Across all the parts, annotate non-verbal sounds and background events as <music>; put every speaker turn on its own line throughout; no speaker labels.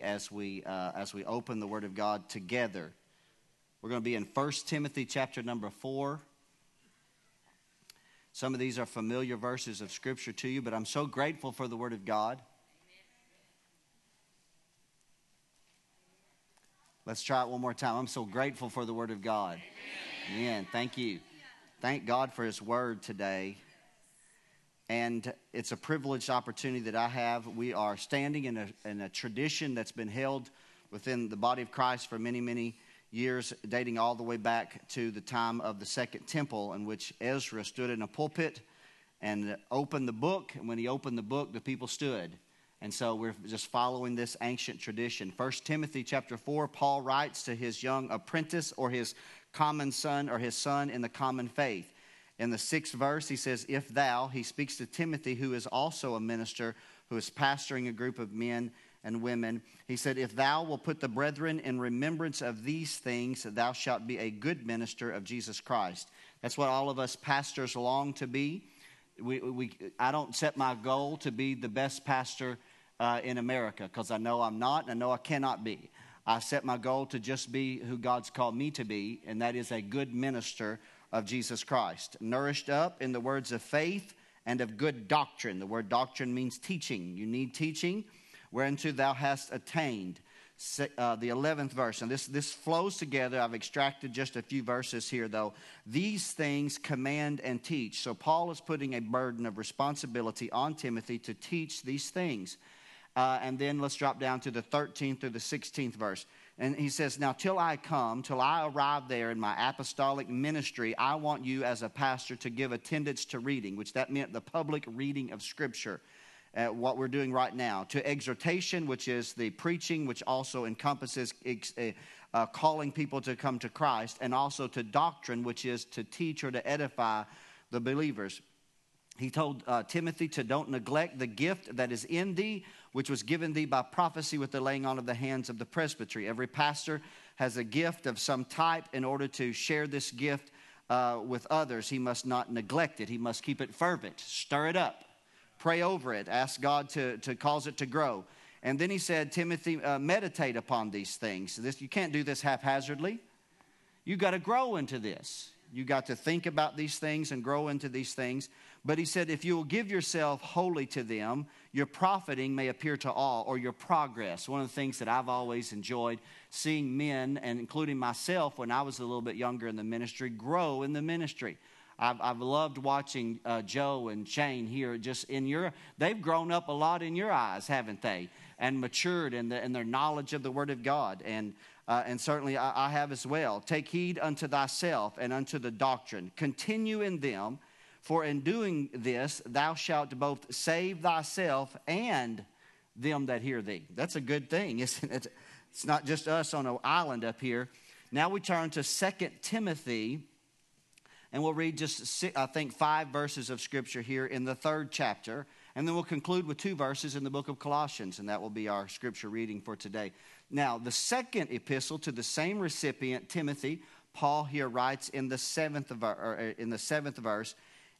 as we uh, as we open the Word of God together. We're going to be in 1 Timothy chapter number four. Some of these are familiar verses of Scripture to you, but I'm so grateful for the Word of God. Let's try it one more time. I'm so grateful for the Word of God. Amen. Amen. Thank you. Thank God for His Word today. And it's a privileged opportunity that I have. We are standing in a, in a tradition that's been held within the body of Christ for many, many years, dating all the way back to the time of the Second Temple, in which Ezra stood in a pulpit and opened the book. And when he opened the book, the people stood. And so we're just following this ancient tradition. First Timothy chapter 4, Paul writes to his young apprentice or his common son or his son in the common faith. In the sixth verse, he says, If thou, he speaks to Timothy, who is also a minister, who is pastoring a group of men and women. He said, If thou will put the brethren in remembrance of these things, thou shalt be a good minister of Jesus Christ. That's what all of us pastors long to be. We, we, I don't set my goal to be the best pastor uh, in America because I know I'm not and I know I cannot be. I set my goal to just be who God's called me to be, and that is a good minister of Jesus Christ, nourished up in the words of faith and of good doctrine. The word doctrine means teaching. You need teaching whereunto thou hast attained. Uh, the 11th verse, and this, this flows together. I've extracted just a few verses here, though. These things command and teach. So, Paul is putting a burden of responsibility on Timothy to teach these things. Uh, and then let's drop down to the 13th through the 16th verse. And he says, Now, till I come, till I arrive there in my apostolic ministry, I want you as a pastor to give attendance to reading, which that meant the public reading of Scripture. Uh, what we're doing right now, to exhortation, which is the preaching, which also encompasses uh, uh, calling people to come to Christ, and also to doctrine, which is to teach or to edify the believers. He told uh, Timothy to don't neglect the gift that is in thee, which was given thee by prophecy with the laying on of the hands of the presbytery. Every pastor has a gift of some type. In order to share this gift uh, with others, he must not neglect it, he must keep it fervent, stir it up, pray over it, ask God to, to cause it to grow. And then he said, Timothy, uh, meditate upon these things. This, you can't do this haphazardly. You got to grow into this. You got to think about these things and grow into these things. But he said, if you will give yourself wholly to them, your profiting may appear to all, or your progress. One of the things that I've always enjoyed seeing men, and including myself when I was a little bit younger in the ministry, grow in the ministry. I've, I've loved watching uh, Joe and Shane here just in your, they've grown up a lot in your eyes, haven't they? And matured in, the, in their knowledge of the Word of God. And, uh, and certainly I, I have as well. Take heed unto thyself and unto the doctrine. Continue in them for in doing this, thou shalt both save thyself and them that hear thee. That's a good thing, <laughs> isn't it? It's not just us on an island up here. Now we turn to Second Timothy, and we'll read just, I think, five verses of Scripture here in the third chapter. And then we'll conclude with two verses in the book of Colossians, and that will be our scripture reading for today. Now, the second epistle to the same recipient, Timothy, Paul here writes in the seventh, er, er, in the seventh verse,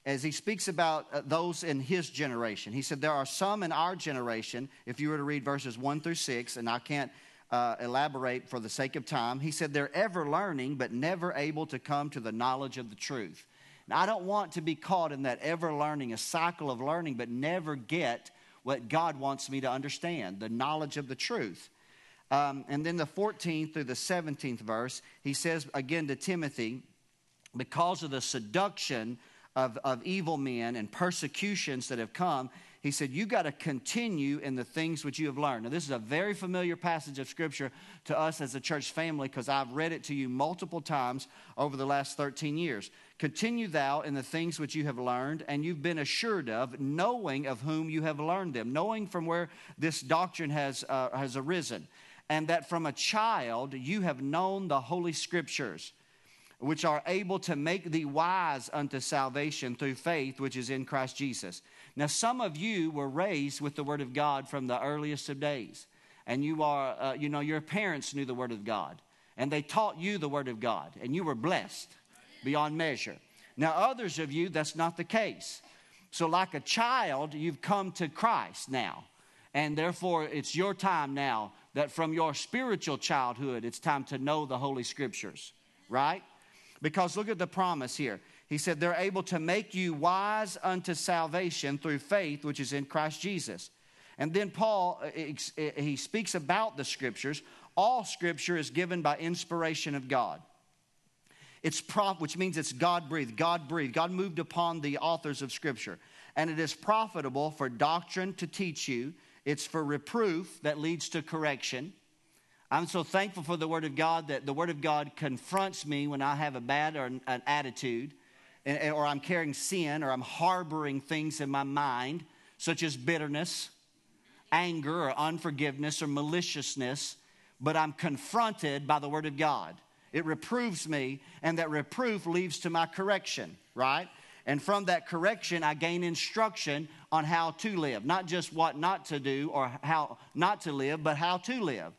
as he speaks about uh, those in his generation. He said, There are some in our generation, if you were to read verses 1 through 6, and I can't uh, elaborate for the sake of time, he said, They're ever learning, but never able to come to the knowledge of the truth. I don't want to be caught in that ever learning, a cycle of learning, but never get what God wants me to understand the knowledge of the truth. Um, and then the 14th through the 17th verse, he says again to Timothy, because of the seduction of, of evil men and persecutions that have come, he said, You got to continue in the things which you have learned. Now, this is a very familiar passage of Scripture to us as a church family because I've read it to you multiple times over the last 13 years. Continue thou in the things which you have learned and you've been assured of, knowing of whom you have learned them, knowing from where this doctrine has, uh, has arisen, and that from a child you have known the Holy Scriptures which are able to make thee wise unto salvation through faith which is in Christ Jesus. Now, some of you were raised with the Word of God from the earliest of days, and you are, uh, you know, your parents knew the Word of God, and they taught you the Word of God, and you were blessed beyond measure. Now, others of you, that's not the case. So, like a child, you've come to Christ now. And therefore, it's your time now that from your spiritual childhood, it's time to know the Holy Scriptures, right? Because look at the promise here. He said, They're able to make you wise unto salvation through faith, which is in Christ Jesus. And then Paul, uh, uh, he speaks about the Scriptures. All Scripture is given by inspiration of God. It's prof, which means it's God breathed. God breathed. God moved upon the authors of Scripture. And it is profitable for doctrine to teach you, it's for reproof that leads to correction. I'm so thankful for the Word of God that the Word of God confronts me when I have a bad or an, an attitude, and, or I'm carrying sin, or I'm harboring things in my mind, such as bitterness, anger, or unforgiveness, or maliciousness, but I'm confronted by the Word of God. It reproves me, and that reproof leads to my correction, right? And from that correction, I gain instruction on how to live. Not just what not to do or how not to live, but how to live.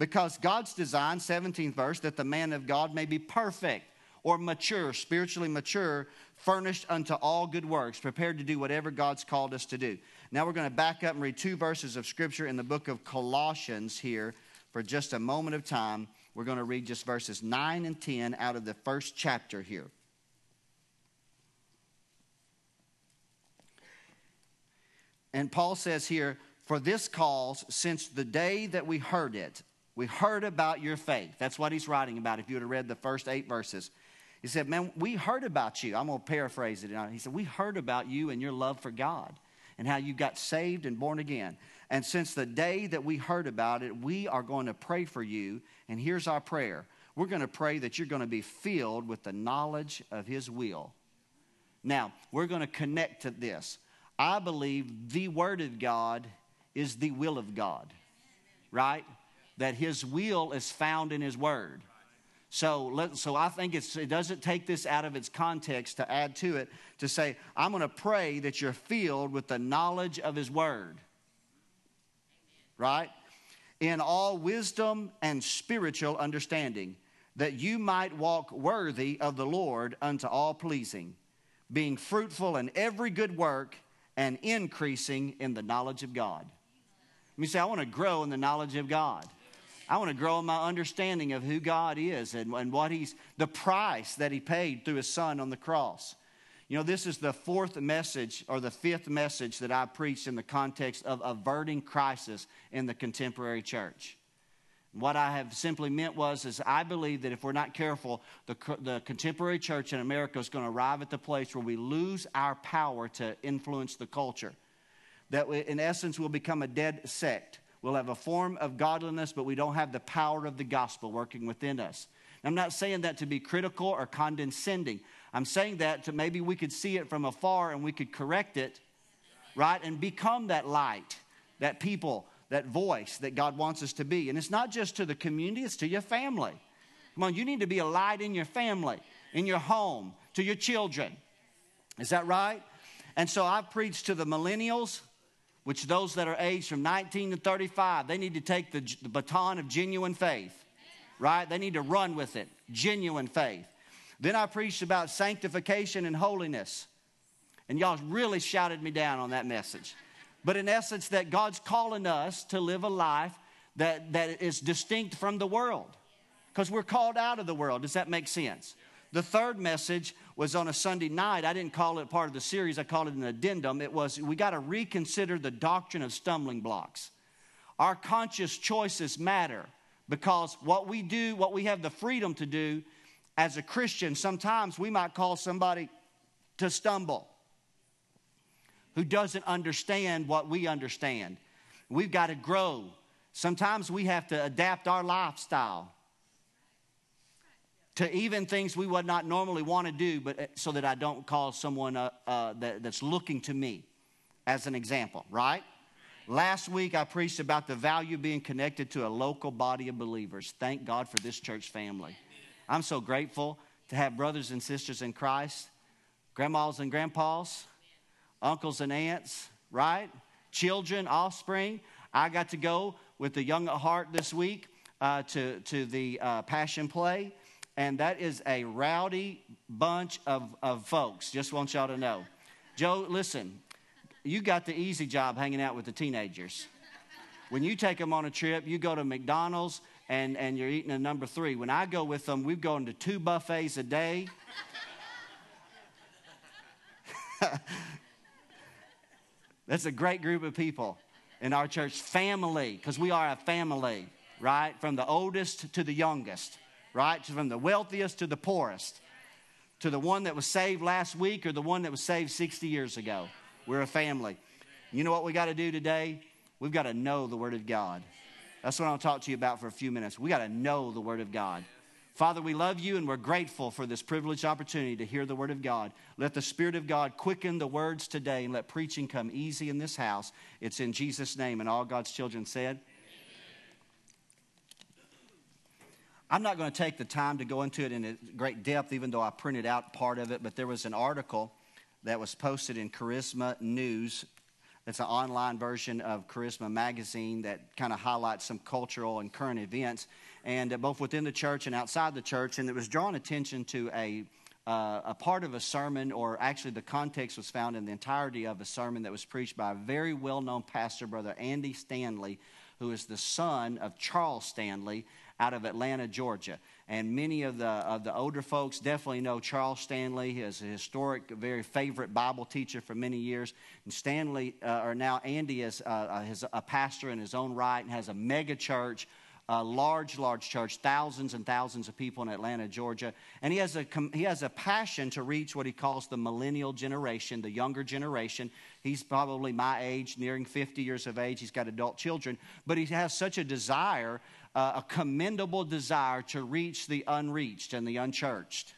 Because God's design, 17th verse, that the man of God may be perfect or mature, spiritually mature, furnished unto all good works, prepared to do whatever God's called us to do. Now we're going to back up and read two verses of scripture in the book of Colossians here for just a moment of time. We're going to read just verses 9 and 10 out of the first chapter here. And Paul says here, For this cause, since the day that we heard it, we heard about your faith. That's what he's writing about if you would have read the first eight verses. He said, Man, we heard about you. I'm going to paraphrase it. He said, We heard about you and your love for God and how you got saved and born again. And since the day that we heard about it, we are going to pray for you. And here's our prayer we're going to pray that you're going to be filled with the knowledge of His will. Now, we're going to connect to this. I believe the Word of God is the will of God, right? That His will is found in His Word. So, let, so I think it doesn't take this out of its context to add to it to say, I'm going to pray that you're filled with the knowledge of His Word. Right? In all wisdom and spiritual understanding, that you might walk worthy of the Lord unto all pleasing, being fruitful in every good work and increasing in the knowledge of God. Let me say, I want to grow in the knowledge of God. I want to grow in my understanding of who God is and, and what He's, the price that He paid through His Son on the cross. You know, this is the fourth message or the fifth message that I preached in the context of averting crisis in the contemporary church. What I have simply meant was, is I believe that if we're not careful, the, the contemporary church in America is going to arrive at the place where we lose our power to influence the culture. That we, in essence, we'll become a dead sect. We'll have a form of godliness, but we don't have the power of the gospel working within us. I'm not saying that to be critical or condescending. I'm saying that to maybe we could see it from afar and we could correct it, right? And become that light, that people that voice that God wants us to be. And it's not just to the community, it's to your family. Come on, you need to be a light in your family, in your home, to your children. Is that right? And so I've preached to the millennials, which those that are aged from 19 to 35, they need to take the, the baton of genuine faith, right? They need to run with it, genuine faith. Then I preached about sanctification and holiness. And y'all really shouted me down on that message. But in essence, that God's calling us to live a life that, that is distinct from the world because we're called out of the world. Does that make sense? The third message was on a Sunday night. I didn't call it part of the series, I called it an addendum. It was we got to reconsider the doctrine of stumbling blocks. Our conscious choices matter because what we do, what we have the freedom to do as a Christian, sometimes we might call somebody to stumble who doesn't understand what we understand. We've got to grow. Sometimes we have to adapt our lifestyle to even things we would not normally want to do, but uh, so that I don't cause someone uh, uh, that, that's looking to me as an example, right? Last week I preached about the value of being connected to a local body of believers. Thank God for this church family. I'm so grateful to have brothers and sisters in Christ, grandmas and grandpas, uncles and aunts, right? Children, offspring. I got to go with the young at heart this week uh, to, to the uh, Passion Play, and that is a rowdy bunch of, of folks. Just want y'all to know. Joe, listen, you got the easy job hanging out with the teenagers. When you take them on a trip, you go to McDonald's and, and you're eating a number three. When I go with them, we've gone to two buffets a day. <laughs> That's a great group of people in our church family, because we are a family, right? From the oldest to the youngest, right? From the wealthiest to the poorest, to the one that was saved last week or the one that was saved 60 years ago. We're a family. You know what we got to do today? We've got to know the Word of God. That's what I'll talk to you about for a few minutes. We got to know the Word of God. Father, we love you and we're grateful for this privileged opportunity to hear the Word of God. Let the Spirit of God quicken the words today and let preaching come easy in this house. It's in Jesus' name. And all God's children said, I'm not going to take the time to go into it in great depth, even though I printed out part of it, but there was an article that was posted in Charisma News. It's an online version of Charisma Magazine that kind of highlights some cultural and current events and uh, both within the church and outside the church. And it was drawing attention to a uh, a part of a sermon, or actually the context was found in the entirety of a sermon that was preached by a very well known pastor, Brother Andy Stanley, who is the son of Charles Stanley out of Atlanta, Georgia. And many of the, of the older folks definitely know Charles Stanley. He is a historic, very favorite Bible teacher for many years. And Stanley, uh, or now Andy, is, uh, is a pastor in his own right and has a mega church a large, large church, thousands and thousands of people in Atlanta, Georgia. And he has, a, he has a passion to reach what he calls the millennial generation, the younger generation. He's probably my age, nearing 50 years of age. He's got adult children. But he has such a desire, uh, a commendable desire to reach the unreached and the unchurched.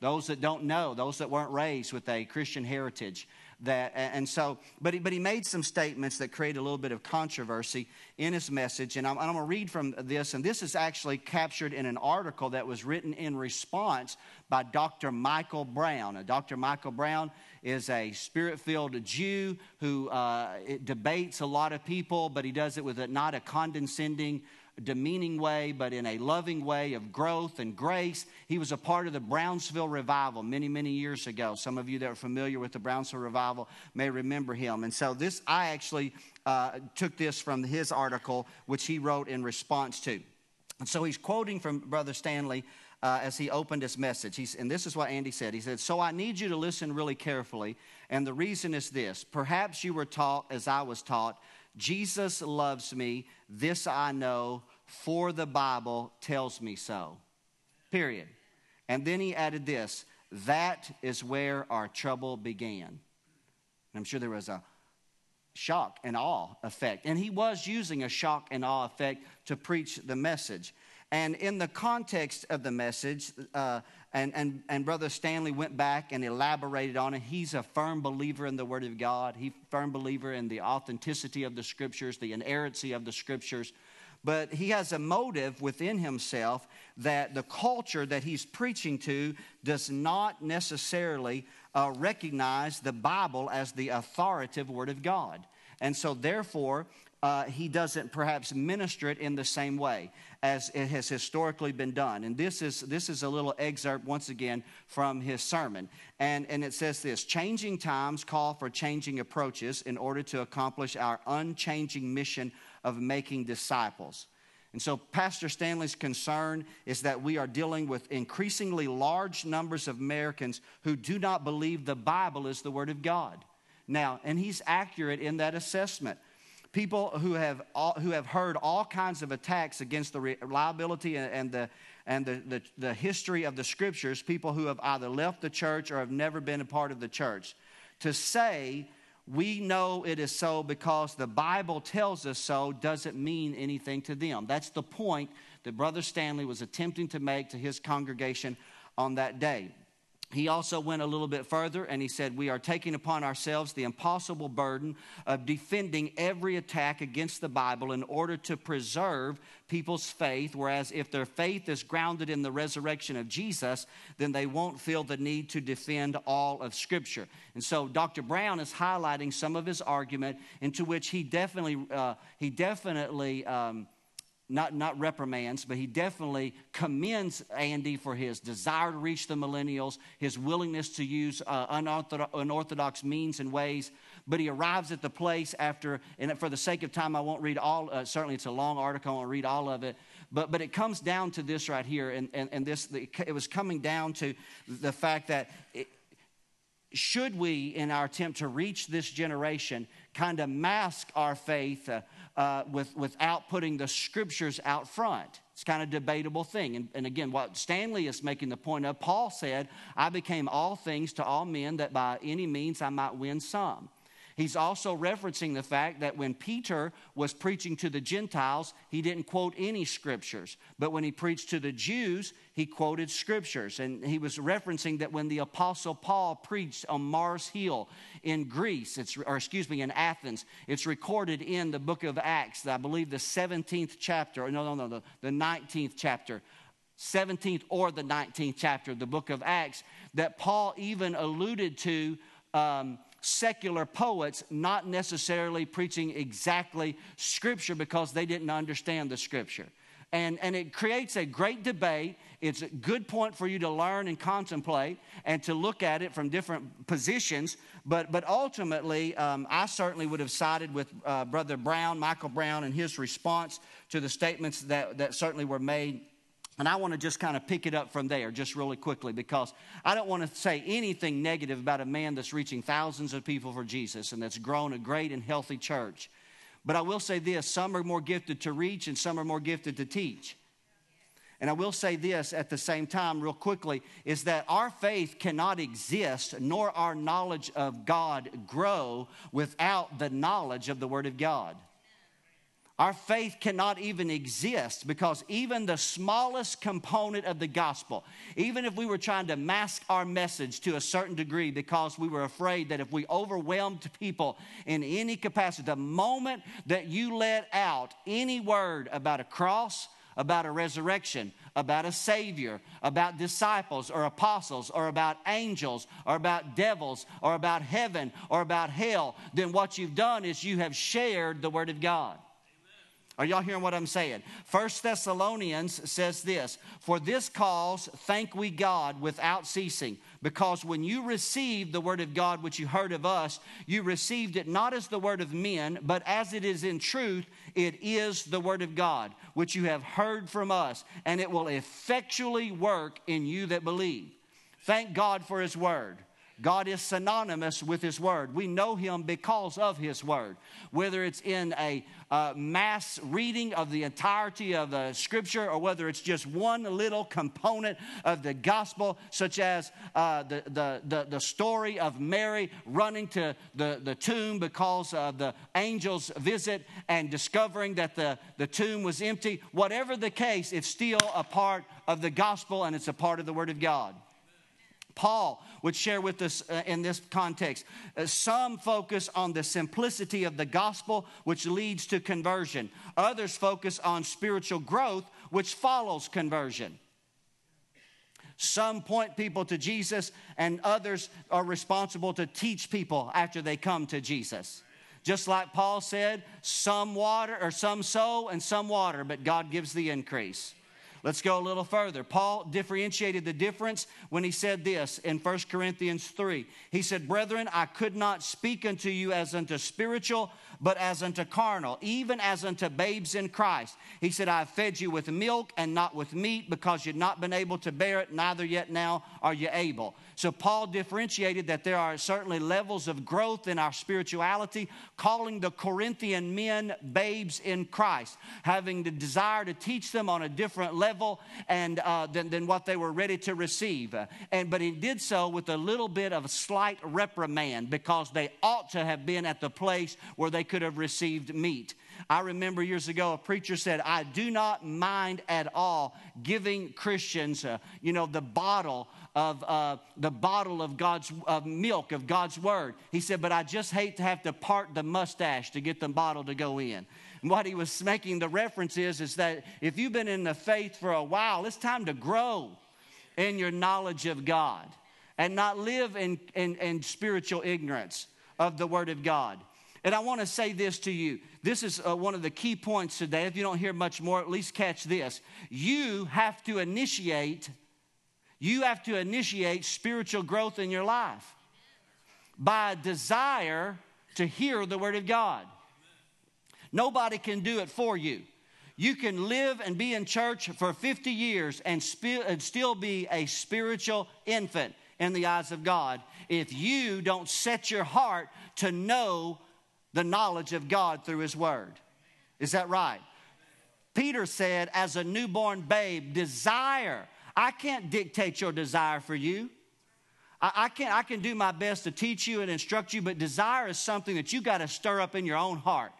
Those that don't know, those that weren't raised with a Christian heritage that and so but he, but he made some statements that create a little bit of controversy in his message and I'm, I'm going to read from this and this is actually captured in an article that was written in response by dr michael brown now, dr michael brown is a spirit-filled jew who uh, debates a lot of people but he does it with a, not a condescending demeaning way, but in a loving way of growth and grace. He was a part of the Brownsville revival many, many years ago. Some of you that are familiar with the Brownsville revival may remember him. And so, this, I actually uh, took this from his article, which he wrote in response to. And so, he's quoting from Brother Stanley. Uh, as he opened his message. He's, and this is what Andy said. He said, So I need you to listen really carefully. And the reason is this perhaps you were taught, as I was taught, Jesus loves me. This I know, for the Bible tells me so. Period. And then he added this that is where our trouble began. And I'm sure there was a shock and awe effect. And he was using a shock and awe effect to preach the message. And in the context of the message, uh, and, and, and Brother Stanley went back and elaborated on it. He's a firm believer in the Word of God. He's a firm believer in the authenticity of the Scriptures, the inerrancy of the Scriptures. But he has a motive within himself that the culture that he's preaching to does not necessarily uh, recognize the Bible as the authoritative Word of God. And so, therefore, uh, he doesn't perhaps minister it in the same way as it has historically been done. And this is, this is a little excerpt, once again, from his sermon. And, and it says this Changing times call for changing approaches in order to accomplish our unchanging mission of making disciples. And so, Pastor Stanley's concern is that we are dealing with increasingly large numbers of Americans who do not believe the Bible is the Word of God. Now, and he's accurate in that assessment people who have, all, who have heard all kinds of attacks against the reliability and, and, the, and the, the, the history of the scriptures, people who have either left the church or have never been a part of the church. To say we know it is so because the Bible tells us so doesn't mean anything to them. That's the point that Brother Stanley was attempting to make to his congregation on that day he also went a little bit further and he said, We are taking upon ourselves the impossible burden of defending every attack against the Bible in order to preserve people's faith. Whereas if their faith is grounded in the resurrection of Jesus, then they won't feel the need to defend all of Scripture. And so Dr. Brown is highlighting some of his argument into which he definitely, uh, he definitely, um, not, not reprimands, but he definitely commends Andy for his desire to reach the millennials, his willingness to use uh, unorthodox, unorthodox, means and ways. But he arrives at the place after, and for the sake of time, I won't read all, uh, certainly it's a long article, I won't read all of it. But, but it comes down to this right here, and, and, and this, it was coming down to the fact that it, should we, in our attempt to reach this generation, kind of mask our faith uh, uh, with, without putting the scriptures out front? It's kind of debatable thing. And, and again, what Stanley is making the point of, Paul said, I became all things to all men that by any means I might win some. He's also referencing the fact that when Peter was preaching to the Gentiles, he didn't quote any scriptures. But when he preached to the Jews, he quoted scriptures. And he was referencing that when the Apostle Paul preached on Mars Hill in Greece, it's, or excuse me, in Athens, it's recorded in the book of Acts, I believe the 17th chapter, no, no, no, the, the 19th chapter. 17th or the 19th chapter of the book of Acts, that Paul even alluded to um, secular poets not necessarily preaching exactly Scripture because they didn't understand the Scripture. And, and it creates a great debate. It's a good point for you to learn and contemplate and to look at it from different positions. But, but ultimately, um, I certainly would have sided with uh, Brother Brown, Michael Brown, and his response to the statements that, that certainly were made and I want to just kind of pick it up from there, just really quickly, because I don't want to say anything negative about a man that's reaching thousands of people for Jesus and that's grown a great and healthy church. But I will say this some are more gifted to reach and some are more gifted to teach. And I will say this at the same time, real quickly, is that our faith cannot exist, nor our knowledge of God grow without the knowledge of the Word of God. Our faith cannot even exist because even the smallest component of the gospel, even if we were trying to mask our message to a certain degree because we were afraid that if we overwhelmed people in any capacity, the moment that you let out any word about a cross, about a resurrection, about a Savior, about disciples or apostles, or about angels, or about devils, or about heaven, or about hell, then what you've done is you have shared the Word of God. Are y'all hearing what I'm saying? First Thessalonians says this For this cause thank we God without ceasing, because when you received the word of God which you heard of us, you received it not as the word of men, but as it is in truth, it is the word of God, which you have heard from us, and it will effectually work in you that believe. Thank God for his word. God is synonymous with His Word. We know Him because of His Word. Whether it's in a uh, mass reading of the entirety of the Scripture or whether it's just one little component of the gospel, such as uh, the, the, the, the, story of Mary running to the, the tomb because of the angel's visit and discovering that the, the tomb was empty. Whatever the case, it's still a part of the gospel and it's a part of the Word of God. Paul would share with us uh, in this context. Uh, some focus on the simplicity of the gospel, which leads to conversion. Others focus on spiritual growth, which follows conversion. Some point people to Jesus, and others are responsible to teach people after they come to Jesus. Just like Paul said, some water or some sow and some water, but God gives the increase. Let's go a little further. Paul differentiated the difference when he said this in 1 Corinthians 3. He said, Brethren, I could not speak unto you as unto spiritual, but as unto carnal, even as unto babes in Christ. He said, I have fed you with milk and not with meat because you've not been able to bear it, neither yet now are you able. So Paul differentiated that there are certainly levels of growth in our spirituality, calling the Corinthian men babes in Christ, having the desire to teach them on a different level and uh, than, than what they were ready to receive. And but he did so with a little bit of a slight reprimand because they ought to have been at the place where they could have received meat. I remember years ago a preacher said, I do not mind at all giving Christians, uh, you know, the bottle of uh, the bottle of God's of milk of God's word. He said, but I just hate to have to part the mustache to get the bottle to go in. And what he was making the reference is, is that if you've been in the faith for a while, it's time to grow in your knowledge of God and not live in, in, in spiritual ignorance of the Word of God. And I want to say this to you. This is uh, one of the key points today. If you don't hear much more, at least catch this. You have to initiate you have to initiate spiritual growth in your life by a desire to hear the word of God. Nobody can do it for you. You can live and be in church for 50 years and, sp- and still be a spiritual infant in the eyes of God if you don't set your heart to know the knowledge of God through His Word. Is that right? Peter said, as a newborn babe, desire. I can't dictate your desire for you. I, I, can, I can do my best to teach you and instruct you, but desire is something that you got to stir up in your own heart.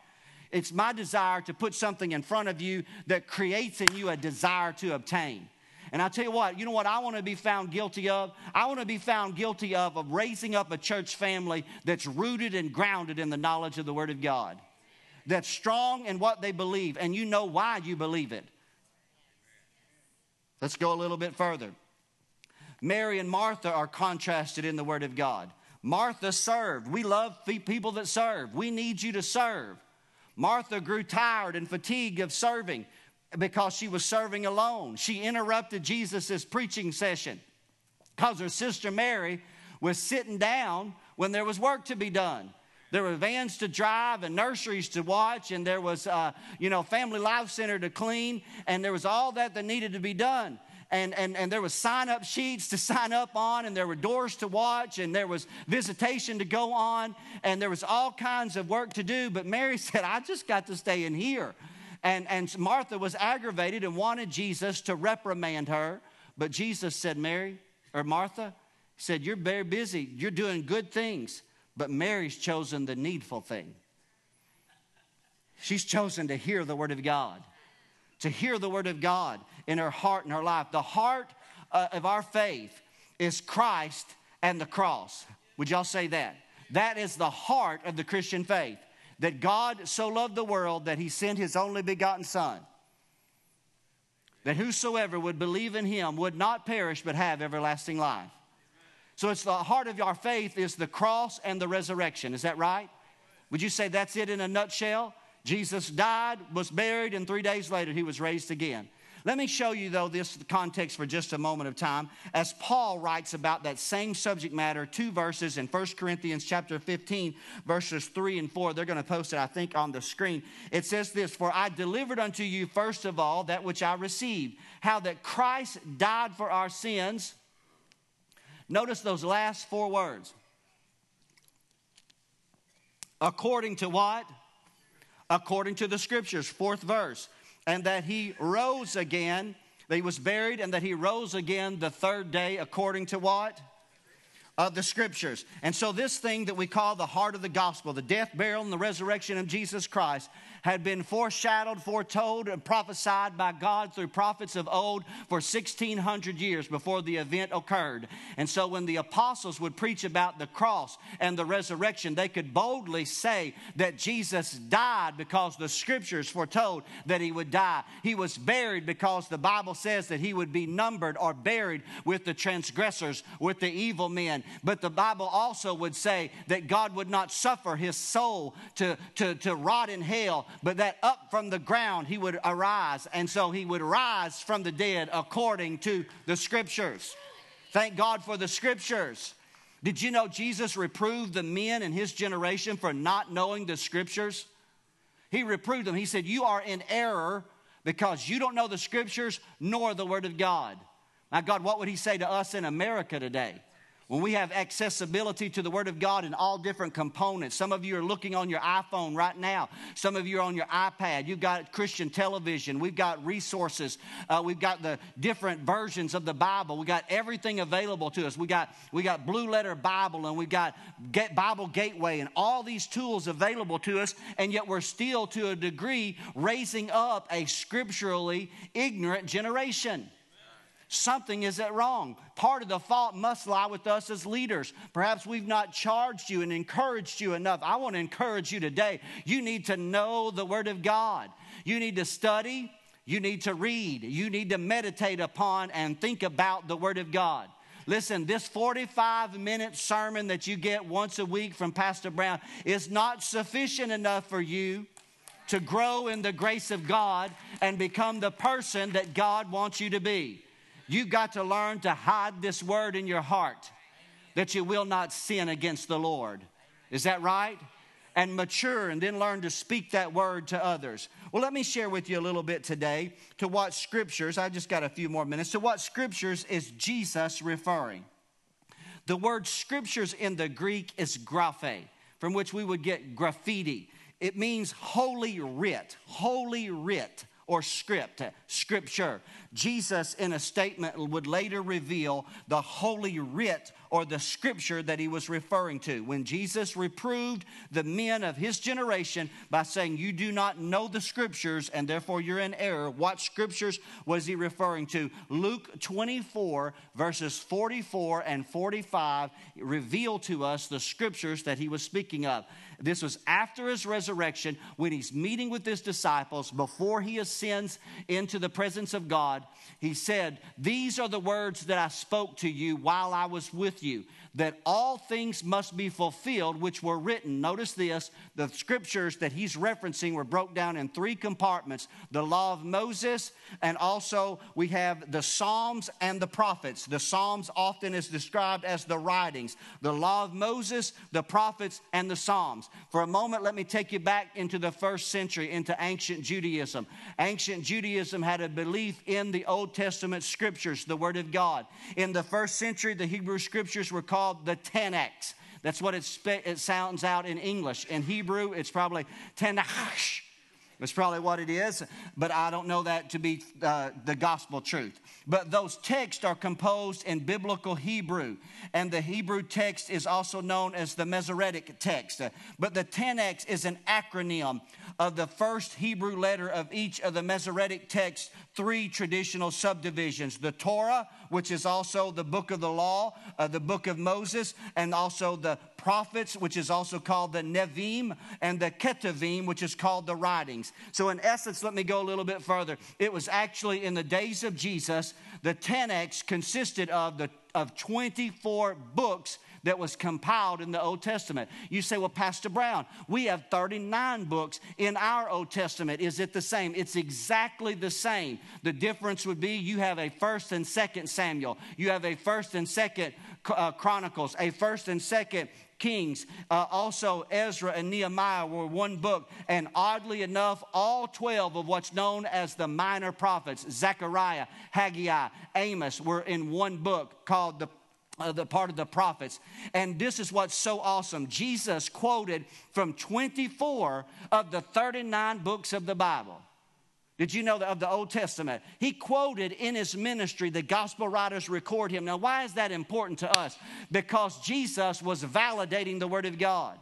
It's my desire to put something in front of you that creates in you a desire to obtain. And I tell you what, you know what I want to be found guilty of? I want to be found guilty of of raising up a church family that's rooted and grounded in the knowledge of the Word of God. That's strong in what they believe, and you know why you believe it. Let's go a little bit further. Mary and Martha are contrasted in the Word of God. Martha served. We love people that serve. We need you to serve. Martha grew tired and fatigued of serving because she was serving alone. She interrupted Jesus' preaching session because her sister Mary was sitting down when there was work to be done. There were vans to drive and nurseries to watch, and there was, uh, you know, family life center to clean, and there was all that that needed to be done. And, and, and there was sign up sheets to <laughs> sign up on, and there were doors to watch, and there was visitation to go on, and there was all kinds of work to do. But Mary <laughs> said, I just got to stay in here. And, and Martha was aggravated and wanted Jesus to reprimand her. But Jesus said, Mary, or Martha, said, You're very busy. You're doing good things. But Mary's chosen the needful thing. She's chosen to hear the Word of God, to hear the Word of God in her heart and her life. The heart uh, of our faith is Christ and the cross. Would y'all say that? That is the heart of the Christian faith that God so loved the world that he sent his only begotten Son, that whosoever would believe in him would not perish but have everlasting life. So it's the heart of our faith is the cross and the resurrection. Is that right? Would you say that's it in a nutshell? Jesus died, was buried, and three days later he was raised again. Let me show you, though, this context for just a moment of time. As Paul writes about that same subject matter, two verses in 1 Corinthians chapter 15, verses 3 and 4. They're going to post it, I think, on the screen. It says this For I delivered unto you, first of all, that which I received, how that Christ died for our sins. Notice those last four words. According to what? According to the scriptures, fourth verse and that he rose again, that he was buried, and that he rose again the third day, according to what? Of the scriptures. And so, this thing that we call the heart of the gospel, the death, burial, and the resurrection of Jesus Christ, had been foreshadowed, foretold, and prophesied by God through prophets of old for 1600 years before the event occurred. And so when the apostles would preach about the cross and the resurrection, they could boldly say that Jesus died because the scriptures foretold that he would die. He was buried because the Bible says that he would be numbered or buried with the transgressors, with the evil men. But the Bible also would say that God would not suffer his soul to, to, to rot in hell, but that up from the ground he would arise. And so he would rise from the dead according to the scriptures. Thank God for the scriptures. Did you know Jesus reproved the men in his generation for not knowing the scriptures? He reproved them. He said, You are in error because you don't know the scriptures nor the word of God. My God, what would he say to us in America today? When we have accessibility to the Word of God in all different components, some of you are looking on your iPhone right now. Some of you are on your iPad. You've got Christian television. We've got resources. Uh, we've got the different versions of the Bible. We've got everything available to us. We got we got Blue Letter Bible and we've got Get Bible Gateway and all these tools available to us. And yet we're still, to a degree, raising up a scripturally ignorant generation. Something is it wrong. Part of the fault must lie with us as leaders. Perhaps we've not charged you and encouraged you enough. I want to encourage you today. You need to know the Word of God. You need to study. You need to read. You need to meditate upon and think about the Word of God. Listen, this 45 minute sermon that you get once a week from Pastor Brown is not sufficient enough for you to grow in the grace of God and become the person that God wants you to be. You've got to learn to hide this word in your heart that you will not sin against the Lord. Is that right? And mature and then learn to speak that word to others. Well, let me share with you a little bit today to what scriptures, I just got a few more minutes, to what scriptures is Jesus referring. The word scriptures in the Greek is graphe, from which we would get graffiti. It means holy writ, holy writ or script, scripture. Jesus, in a statement, would later reveal the holy writ or the scripture that he was referring to. When Jesus reproved the men of his generation by saying, You do not know the scriptures and therefore you're in error, what scriptures was he referring to? Luke 24, verses 44 and 45 reveal to us the scriptures that he was speaking of. This was after his resurrection when he's meeting with his disciples before he ascends into the presence of God. He said, These are the words that I spoke to you while I was with you that all things must be fulfilled which were written. Notice this the scriptures that he's referencing were broke down in three compartments the law of Moses, and also we have the Psalms and the prophets. The Psalms often is described as the writings the law of Moses, the prophets, and the Psalms. For a moment, let me take you back into the first century, into ancient Judaism. Ancient Judaism had a belief in the Old Testament scriptures, the Word of God. In the first century, the Hebrew scriptures were called called the Tanakh. That's what it, it sounds out in English. In Hebrew, it's probably Tanakh. That's probably what it is, but I don't know that to be uh, the gospel truth. But those texts are composed in biblical Hebrew, and the Hebrew text is also known as the Masoretic text. But the Tanakh is an acronym of the first Hebrew letter of each of the Masoretic texts, three traditional subdivisions the Torah, which is also the book of the law, uh, the book of Moses, and also the prophets, which is also called the Nevim, and the Ketuvim, which is called the writings. So, in essence, let me go a little bit further. It was actually in the days of Jesus, the Tanakh consisted of, the, of 24 books that was compiled in the Old Testament. You say, well, Pastor Brown, we have 39 books in our Old Testament. Is it the same? It's exactly the same. The difference would be you have a first and second Samuel, you have a first and second uh, Chronicles, a first and second Kings. Uh, also, Ezra and Nehemiah were one book. And oddly enough, all 12 of what's known as the minor prophets, Zechariah, Haggai, Amos, were in one book called the uh, the part of the prophets. And this is what's so awesome. Jesus quoted from 24 of the 39 books of the Bible. Did you know that of the Old Testament? He quoted in his ministry, the gospel writers record him. Now, why is that important to us? Because Jesus was validating the Word of God.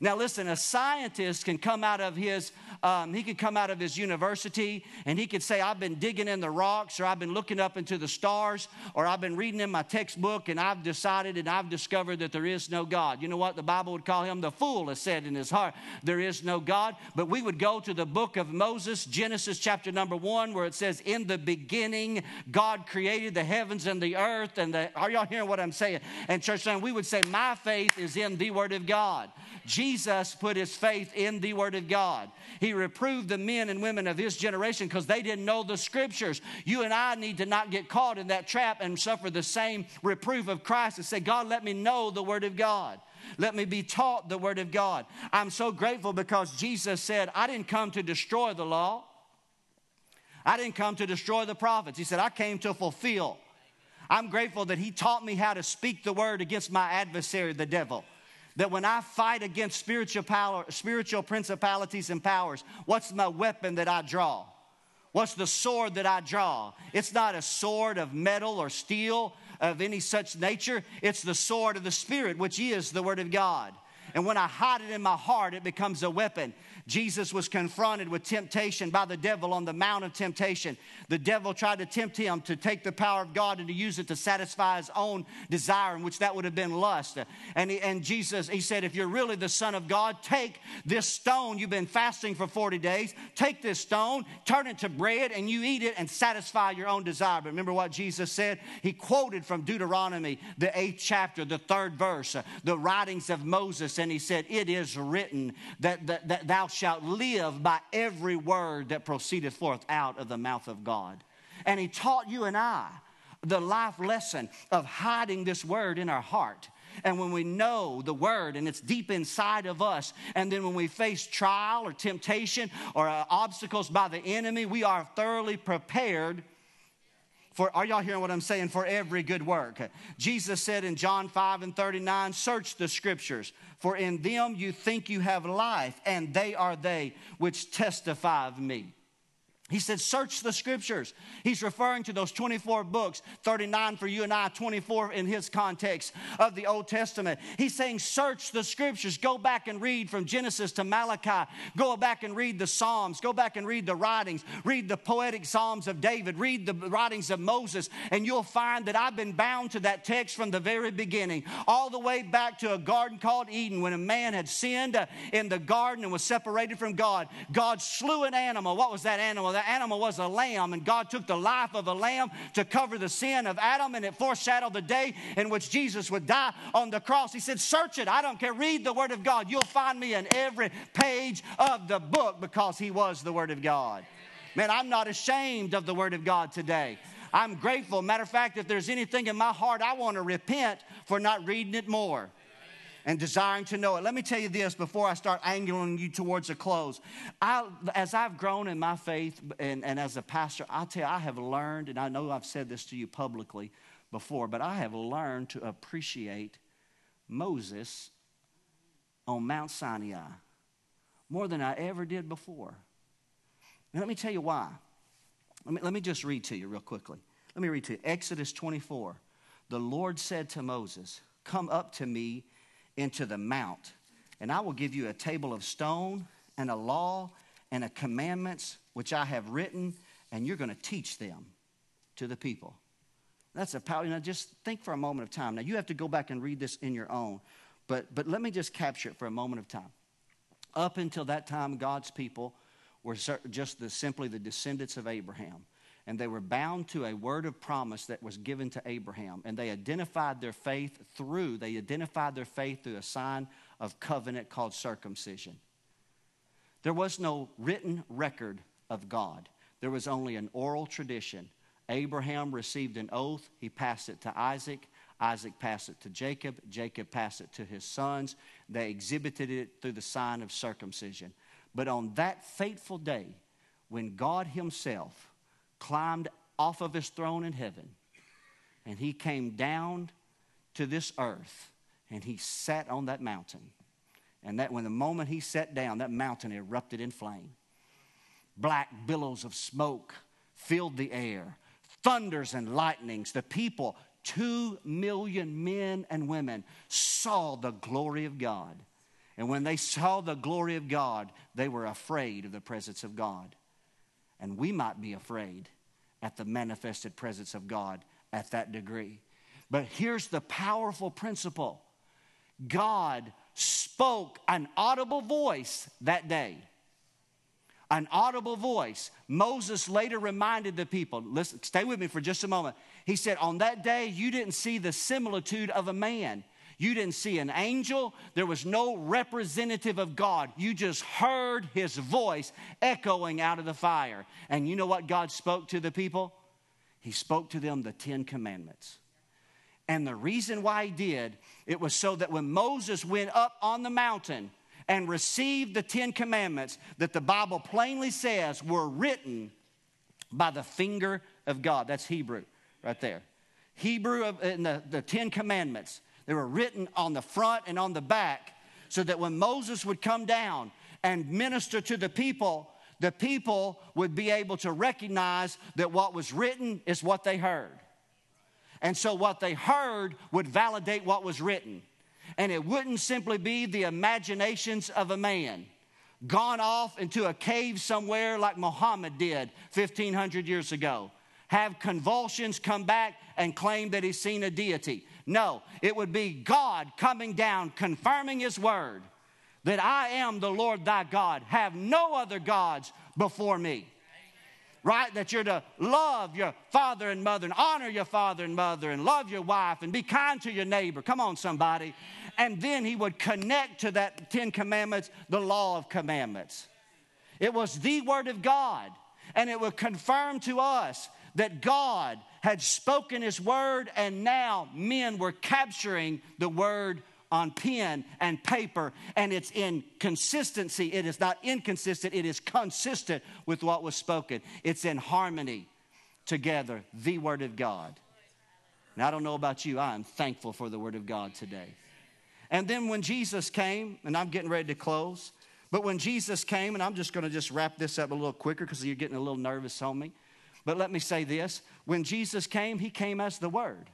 Now, listen, a scientist can come out of his um, he could come out of his university and he could say, I've been digging in the rocks, or I've been looking up into the stars, or I've been reading in my textbook, and I've decided and I've discovered that there is no God. You know what? The Bible would call him the fool, has said in his heart, there is no God. But we would go to the book of Moses, Genesis chapter number one, where it says, In the beginning, God created the heavens and the earth. And the, are y'all hearing what I'm saying? And church, we would say, My faith is in the Word of God. Jesus put his faith in the Word of God. He reproved the men and women of his generation because they didn't know the Scriptures. You and I need to not get caught in that trap and suffer the same reproof of Christ and say, God, let me know the Word of God. Let me be taught the Word of God. I'm so grateful because Jesus said, I didn't come to destroy the law. I didn't come to destroy the prophets. He said, I came to fulfill. I'm grateful that He taught me how to speak the word against my adversary, the devil that when I fight against spiritual power, spiritual principalities and powers, what's my weapon that I draw? What's the sword that I draw? It's not a sword of metal or steel of any such nature. It's the sword of the Spirit, which is the Word of God. And when I hide it in my heart, it becomes a weapon. Jesus was confronted with temptation by the devil on the Mount of Temptation. The devil tried to tempt him to take the power of God and to use it to satisfy his own desire, in which that would have been lust. And, he, and Jesus, he said, If you're really the Son of God, take this stone. You've been fasting for 40 days. Take this stone, turn it to bread, and you eat it and satisfy your own desire. But remember what Jesus said? He quoted from Deuteronomy, the eighth chapter, the third verse, the writings of Moses, and he said, It is written that, that, that thou shalt live by every word that proceedeth forth out of the mouth of God. And he taught you and I the life lesson of hiding this word in our heart. And when we know the word and it's deep inside of us, and then when we face trial or temptation or uh, obstacles by the enemy, we are thoroughly prepared for, are y'all hearing what I'm saying? For every good work. Jesus said in John 5 and 39, Search the scriptures, for in them you think you have life, and they are they which testify of me. He said, Search the scriptures. He's referring to those 24 books, 39 for you and I, 24 in his context of the Old Testament. He's saying, Search the scriptures. Go back and read from Genesis to Malachi. Go back and read the Psalms. Go back and read the writings. Read the poetic Psalms of David. Read the writings of Moses. And you'll find that I've been bound to that text from the very beginning, all the way back to a garden called Eden when a man had sinned uh, in the garden and was separated from God. God slew an animal. What was that animal? The animal was a lamb, and God took the life of a lamb to cover the sin of Adam, and it foreshadowed the day in which Jesus would die on the cross. He said, Search it. I don't care. Read the Word of God. You'll find me in every page of the book because He was the Word of God. Man, I'm not ashamed of the Word of God today. I'm grateful. Matter of fact, if there's anything in my heart, I want to repent for not reading it more and desiring to know it. Let me tell you this before I start angling you towards a close. I, as I've grown in my faith and, and as a pastor, i tell you, I have learned, and I know I've said this to you publicly before, but I have learned to appreciate Moses on Mount Sinai more than I ever did before. Let me tell you why. Let me, let me just read to you real quickly. Let me read to you. Exodus 24. The Lord said to Moses, Come up to me into the mount, and I will give you a table of stone and a law and a commandments which I have written, and you're going to teach them to the people. That's a power. You know, just think for a moment of time. Now you have to go back and read this in your own, but but let me just capture it for a moment of time. Up until that time, God's people were just the, simply the descendants of Abraham and they were bound to a word of promise that was given to Abraham. And they identified their faith through, they identified their faith through a sign of covenant called circumcision. There was no written record of God, there was only an oral tradition. Abraham received an oath, he passed it to Isaac. Isaac passed it to Jacob. Jacob passed it to his sons. They exhibited it through the sign of circumcision. But on that fateful day, when God Himself climbed off of his throne in heaven and he came down to this earth and he sat on that mountain. And that when the moment he sat down, that mountain erupted in flame. Black billows of smoke filled the air, thunders and lightnings. The people, two million men and women, saw the glory of God. And when they saw the glory of God, they were afraid of the presence of God and we might be afraid at the manifested presence of God at that degree. But here's the powerful principle God spoke an audible voice that day. An audible voice. Moses later reminded the people, listen, stay with me for just a moment. He said, On that day, you didn't see the similitude of a man. You didn't see an angel. There was no representative of God. You just heard his voice echoing out of the fire. And you know what God spoke to the people? He spoke to them the Ten Commandments. And the reason why he did, it was so that when Moses went up on the mountain and received the Ten Commandments, that the Bible plainly says were written by the finger of God. That's Hebrew right there. Hebrew of, in the, the Ten Commandments. They were written on the front and on the back so that when Moses would come down and minister to the people, the people would be able to recognize that what was written is what they heard. And so what they heard would validate what was written. and it wouldn't simply be the imaginations of a man gone off into a cave somewhere like Muhammad did 1500 years ago, have convulsions, come back, and claim that he's seen a deity. No, it would be God coming down, confirming his word that I am the Lord thy God, have no other gods before me. Right? That you're to love your father and mother and honor your father and mother and love your wife and be kind to your neighbor. Come on, somebody. And then he would connect to that Ten Commandments the law of commandments. It was the Word of God, and it would confirm to us that God had spoken His Word, and now men were capturing the Word on pen and paper, and it's in consistency. It is not inconsistent, it is consistent with what was spoken. It's in harmony together, the Word of God. And I don't know about you, I am thankful for the Word of God today. And then when Jesus came, and I'm getting ready to close, but when Jesus came, and I'm just to just wrap this up a little quicker because you're getting a little nervous on me. But let me say this when Jesus came, he came as the Word.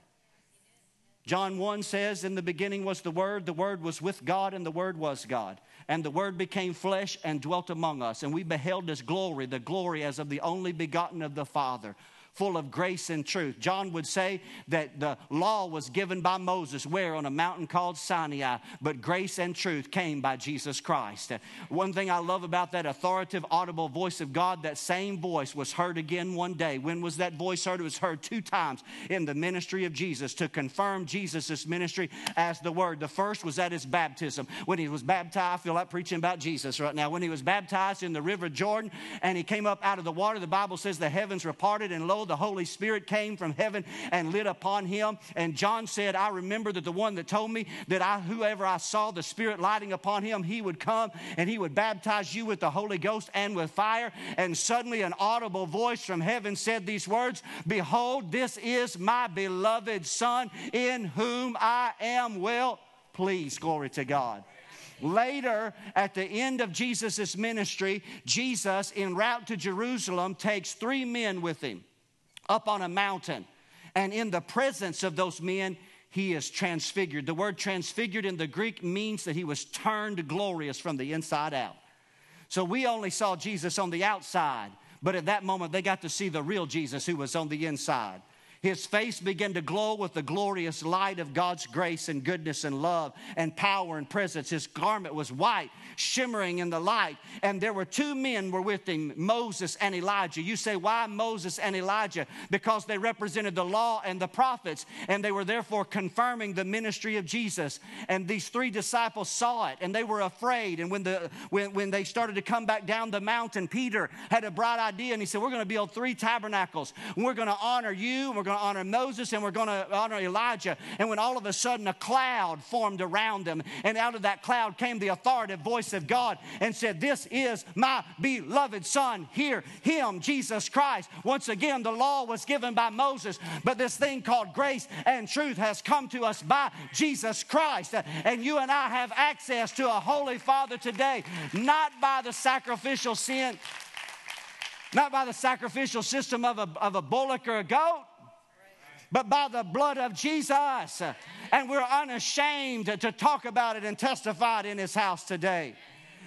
John 1 says, In the beginning was the Word, the Word was with God, and the Word was God. And the Word became flesh and dwelt among us. And we beheld His glory, the glory as of the only begotten of the Father full of grace and truth. John would say that the law was given by Moses, where on a mountain called Sinai, but grace and truth came by Jesus Christ. One thing I love about that authoritative, audible voice of God, that same voice was heard again one day. When was that voice heard? It was heard two times in the ministry of Jesus to confirm Jesus' ministry as the Word. The first was at his baptism. When he was baptized, I feel like preaching about Jesus right now. When he was baptized in the river Jordan and he came up out of the water, the Bible says the heavens were parted and lo, the Holy Spirit came from heaven and lit upon him. And John said, I remember that the one that told me that I, whoever I saw the Spirit lighting upon him, he would come and he would baptize you with the Holy Ghost and with fire. And suddenly an audible voice from heaven said these words Behold, this is my beloved Son in whom I am well pleased. Glory to God. Later, at the end of Jesus' ministry, Jesus, en route to Jerusalem, takes three men with him up on a mountain. And in the presence of those men, he is transfigured. The word transfigured in the Greek means that he was turned glorious from the inside out. So we only saw Jesus on the outside, but at that moment they got to see the real Jesus who was on the inside. His face began to glow with the glorious light of God's grace and goodness and love and power and presence. His garment was white, shimmering in the light. And there were two men were with him, Moses and Elijah. You say, why Moses and Elijah? Because they represented the law and the prophets, and they were therefore confirming the ministry of Jesus. And these three disciples saw it, and they were afraid. And when, the, when, when they started to come back down the mountain, Peter had a bright idea, and he said, we're going to build three tabernacles. We're going to honor you, and we're going to honor Moses and we're going to honor Elijah. And when all of a sudden a cloud formed around them, and out of that cloud came the authoritative voice of God and said, This is my beloved Son. Hear him, Jesus Christ. Once again, the law was given by Moses, but this thing called grace and truth has come to us by Jesus Christ. And you and I have access to a Holy Father today, not by the sacrificial sin not by the sacrificial system of a, of a bullock or a goat, but by the blood of Jesus. And we're unashamed to talk about it and testify it in his house today.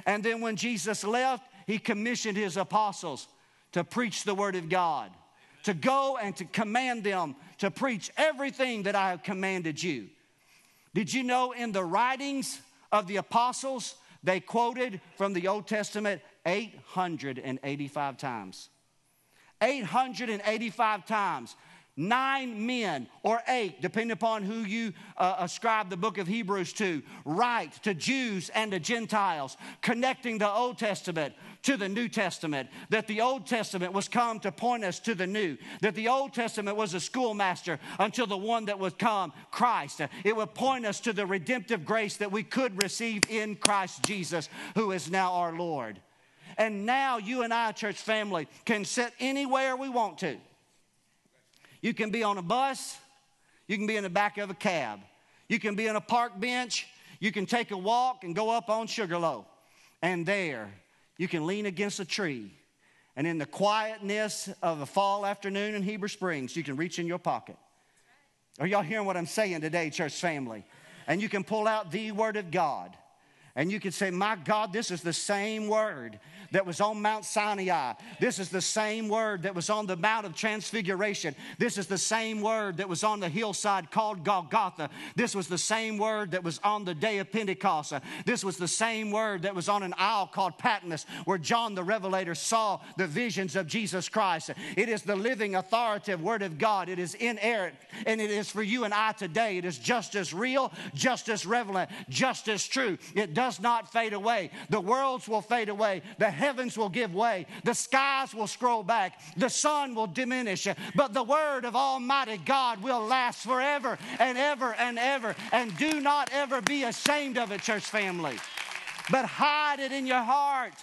And then when Jesus left, he commissioned his apostles to preach the word of God, to go and to command them to preach everything that I have commanded you. Did you know in the writings of the apostles, they quoted from the Old Testament 885 times? 885 times nine men or eight, depending upon who you uh, ascribe the book of Hebrews to, write to Jews and to Gentiles, connecting the Old Testament to the New Testament. That the Old Testament was come to point us to the New. That the Old Testament was a schoolmaster until the one that would come, Christ. It would point us to the redemptive grace that we could receive in Christ Jesus, who is now our Lord. And now you and I, church family, can sit anywhere we want to. You can be on a bus, you can be in the back of a cab, you can be on a park bench, you can take a walk and go up on Sugarloaf. And there, you can lean against a tree. And in the quietness of a fall afternoon in Heber Springs, you can reach in your pocket. Are y'all hearing what I'm saying today, church family? and you can pull out the Word of God. And you can say, My God, this is the same word that was on Mount Sinai. This is the same word that was on the Mount of Transfiguration. This is the same word that was on the hillside called Golgotha. This was the same word that was on the day of Pentecost. This was the same word that was on an isle called Patmos where John the Revelator saw the visions of Jesus Christ. It is the living, authoritative word of God. It is inerrant and it is for you and I today. It is just as real, just as relevant, just as true. It does not fade away. The worlds will fade away. The heavens will give way, the skies will scroll back, the sun will diminish, but the word of Almighty God will last forever and ever and ever. And do not ever be ashamed of it, church family, but hide it in your heart.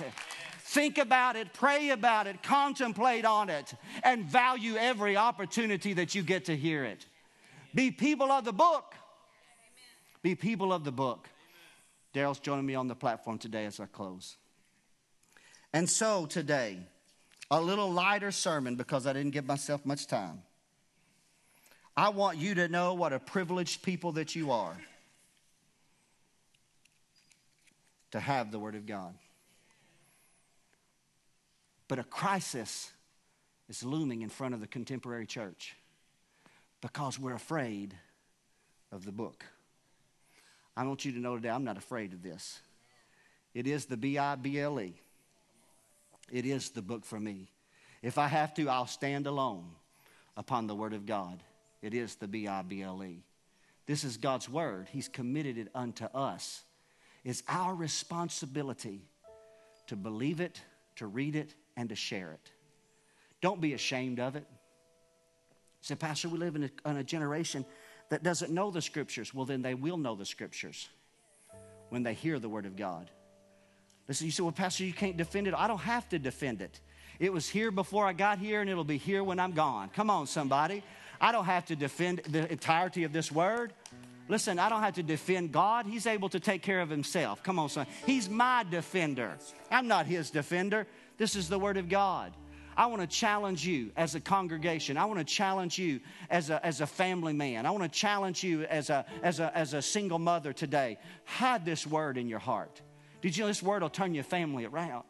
Think about it, pray about it, contemplate on it, and value every opportunity that you get to hear it. Be people of the book. Be people of the book. Daryl's joining me on the platform today as I close. And so today, a little lighter sermon because I didn't give myself much time. I want you to know what a privileged people that you are to have the Word of God. But a crisis is looming in front of the contemporary church because we're afraid of the book. I want you to know today I'm not afraid of this. It is the B I B L E. It is the book for me. If I have to, I'll stand alone upon the Word of God. It is the B I B L E. This is God's Word. He's committed it unto us. It's our responsibility to believe it, to read it, and to share it. Don't be ashamed of it. Say, Pastor, we live in a, in a generation that doesn't know the Scriptures. Well, then they will know the Scriptures when they hear the Word of God. Listen, you say, well, Pastor, you can't defend it. I don't have to defend it. It was here before I got here, and it'll be here when I'm gone. Come on, somebody. I don't have to defend the entirety of this word. Listen, I don't have to defend God. He's able to take care of himself. Come on, son. He's my defender. I'm not his defender. This is the word of God. I want to challenge you as a congregation. I want to challenge you as a, as a family man. I want to challenge you as a, as, a, as a single mother today. Hide this word in your heart. Did you know this word will turn your family around?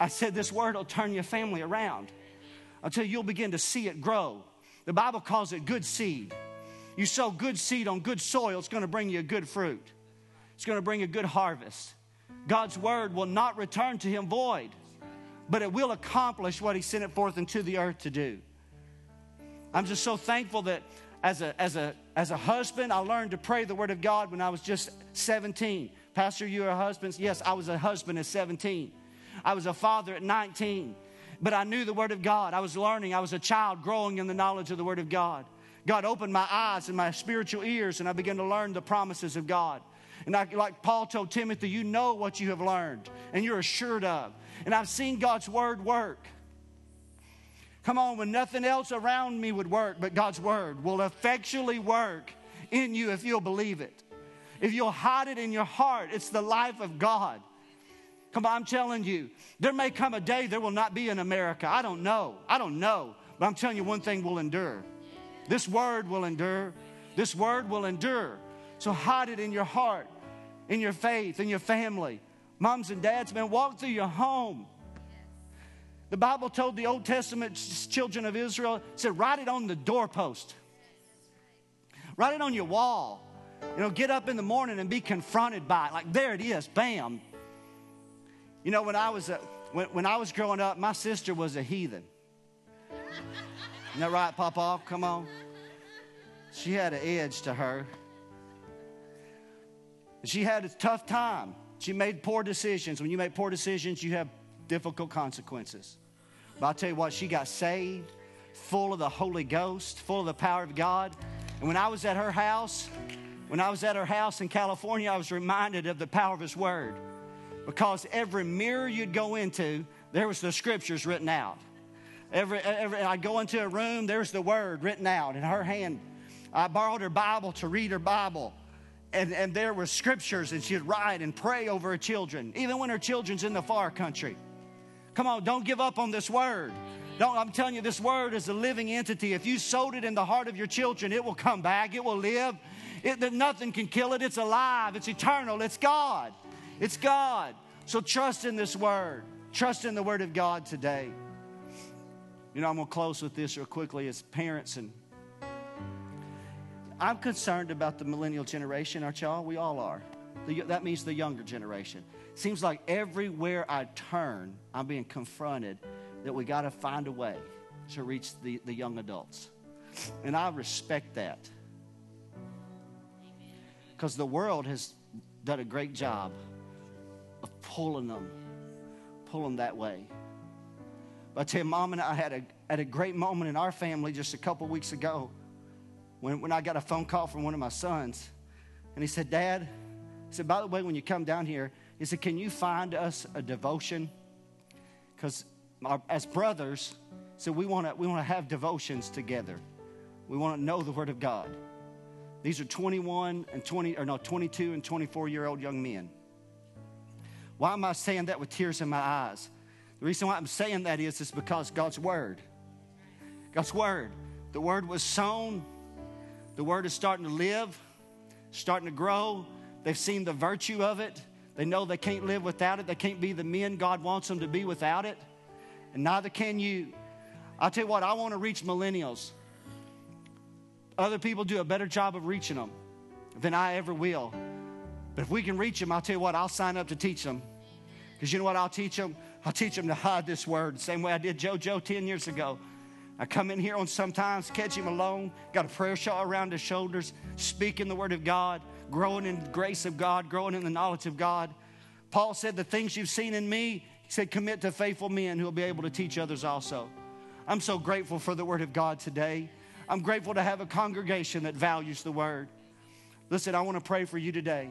I said this word will turn your family around until you'll begin to see it grow. The Bible calls it good seed. You sow good seed on good soil, it's going to bring you a good fruit. It's going to bring a good harvest. God's word will not return to him void, but it will accomplish what he sent it forth into the earth to do. I'm just so thankful that as a, as a, as a husband, I learned to pray the word of God when I was just 17. Pastor, you are a husband? Yes, I was a husband at 17. I was a father at 19. But I knew the Word of God. I was learning. I was a child growing in the knowledge of the Word of God. God opened my eyes and my spiritual ears, and I began to learn the promises of God. And I, like Paul told Timothy, you know what you have learned and you're assured of. And I've seen God's Word work. Come on, when nothing else around me would work, but God's Word will effectually work in you if you'll believe it if you'll hide it in your heart, it's the life of God. Come on, I'm telling you, there may come a day there will not be in America. I don't know. I don't know. But I'm telling you, one thing will endure. This word will endure. This word will endure. So hide it in your heart, in your faith, in your family. Moms and dads, man, walk through your home. The Bible told the Old Testament children of Israel, said, write it on the doorpost. Write it on your wall. You know, get up in the morning and be confronted by it. Like, there it is, bam. You know, when I was, a, when, when I was growing up, my sister was a heathen. Isn't that right, Papa? Come on. She had an edge to her. She had a tough time. She made poor decisions. When you make poor decisions, you have difficult consequences. But I'll tell you what, she got saved, full of the Holy Ghost, full of the power of God. And when I was at her house, when I was at her house in California, I was reminded of the power of His Word because every mirror you'd go into, there was the scriptures written out. Every, every, I'd go into a room, there's the Word written out in her hand. I borrowed her Bible to read her Bible. And, and there were scriptures, and she'd write and pray over her children, even when her children's in the far country. Come on, don't give up on this word. Don't, I'm telling you, this word is a living entity. If you sowed it in the heart of your children, it will come back, it will live, It, that nothing can kill it. It's alive. It's eternal. It's God. It's God. So trust in this word. Trust in the word of God today. You know, I'm going to close with this real quickly as parents and I'm concerned about the millennial generation, aren't y'all? We all are. The, that means the younger generation. Seems like everywhere I turn, I'm being confronted that we got to find a way to reach the, the young adults. And I respect that. Because the world has done a great job of pulling them, pulling that way. But I tell you, Mom and I had a, had a great moment in our family just a couple weeks ago when, when I got a phone call from one of my sons. And he said, Dad, he said, by the way, when you come down here, he said, can you find us a devotion? Because as brothers, so we want to we want to have devotions together. We want to know the Word of God. These are 21 and 20, or no, 22 and 24 year old young men. Why am I saying that with tears in my eyes? The reason why I'm saying that is, is because God's Word. God's Word. The Word was sown the word is starting to live, starting to grow. They've seen the virtue of it. They know they can't live without it. They can't be the men God wants them to be without it. And neither can you. I'll tell you what, I want to reach millennials. Other people do a better job of reaching them than I ever will. But if we can reach them, I'll tell you what, I'll sign up to teach them. Because you know what I'll teach them? I'll teach them to hide this word, the same way I did JoJo 10 years ago. I come in here on sometimes, catch him alone, got a prayer shawl around his shoulders, speaking the word of God, growing in the grace of God, growing in the knowledge of God. Paul said, The things you've seen in me, he said, commit to faithful men who will be able to teach others also. I'm so grateful for the word of God today. I'm grateful to have a congregation that values the word. Listen, I want to pray for you today.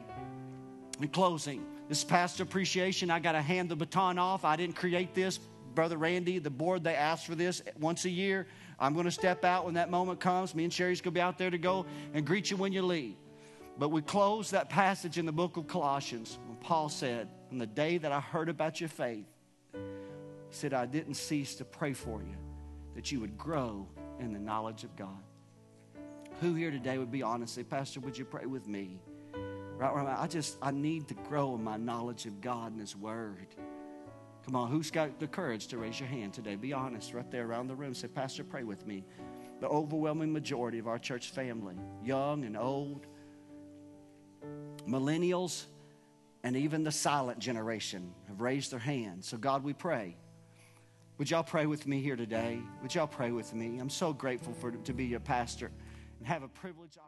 In closing, this pastor appreciation, I got to hand the baton off. I didn't create this, Brother Randy, the board, they ask for this once a year. I'm going to step out when that moment comes. Me and Sherry's going to be out there to go and greet you when you leave. But we close that passage in the book of Colossians when Paul said, On the day that I heard about your faith, he said, I didn't cease to pray for you that you would grow in the knowledge of God. Who here today would be honest say, Pastor, would you pray with me? Right where I'm at, I just, I need to grow in my knowledge of God and His Word. Come on, who's got the courage to raise your hand today? Be honest right there around the room. Say, Pastor, pray with me. The overwhelming majority of our church family, young and old, millennials, and even the silent generation have raised their hands. So, God, we pray. Would y'all pray with me here today? Would y'all pray with me? I'm so grateful for to be your pastor and have a privilege.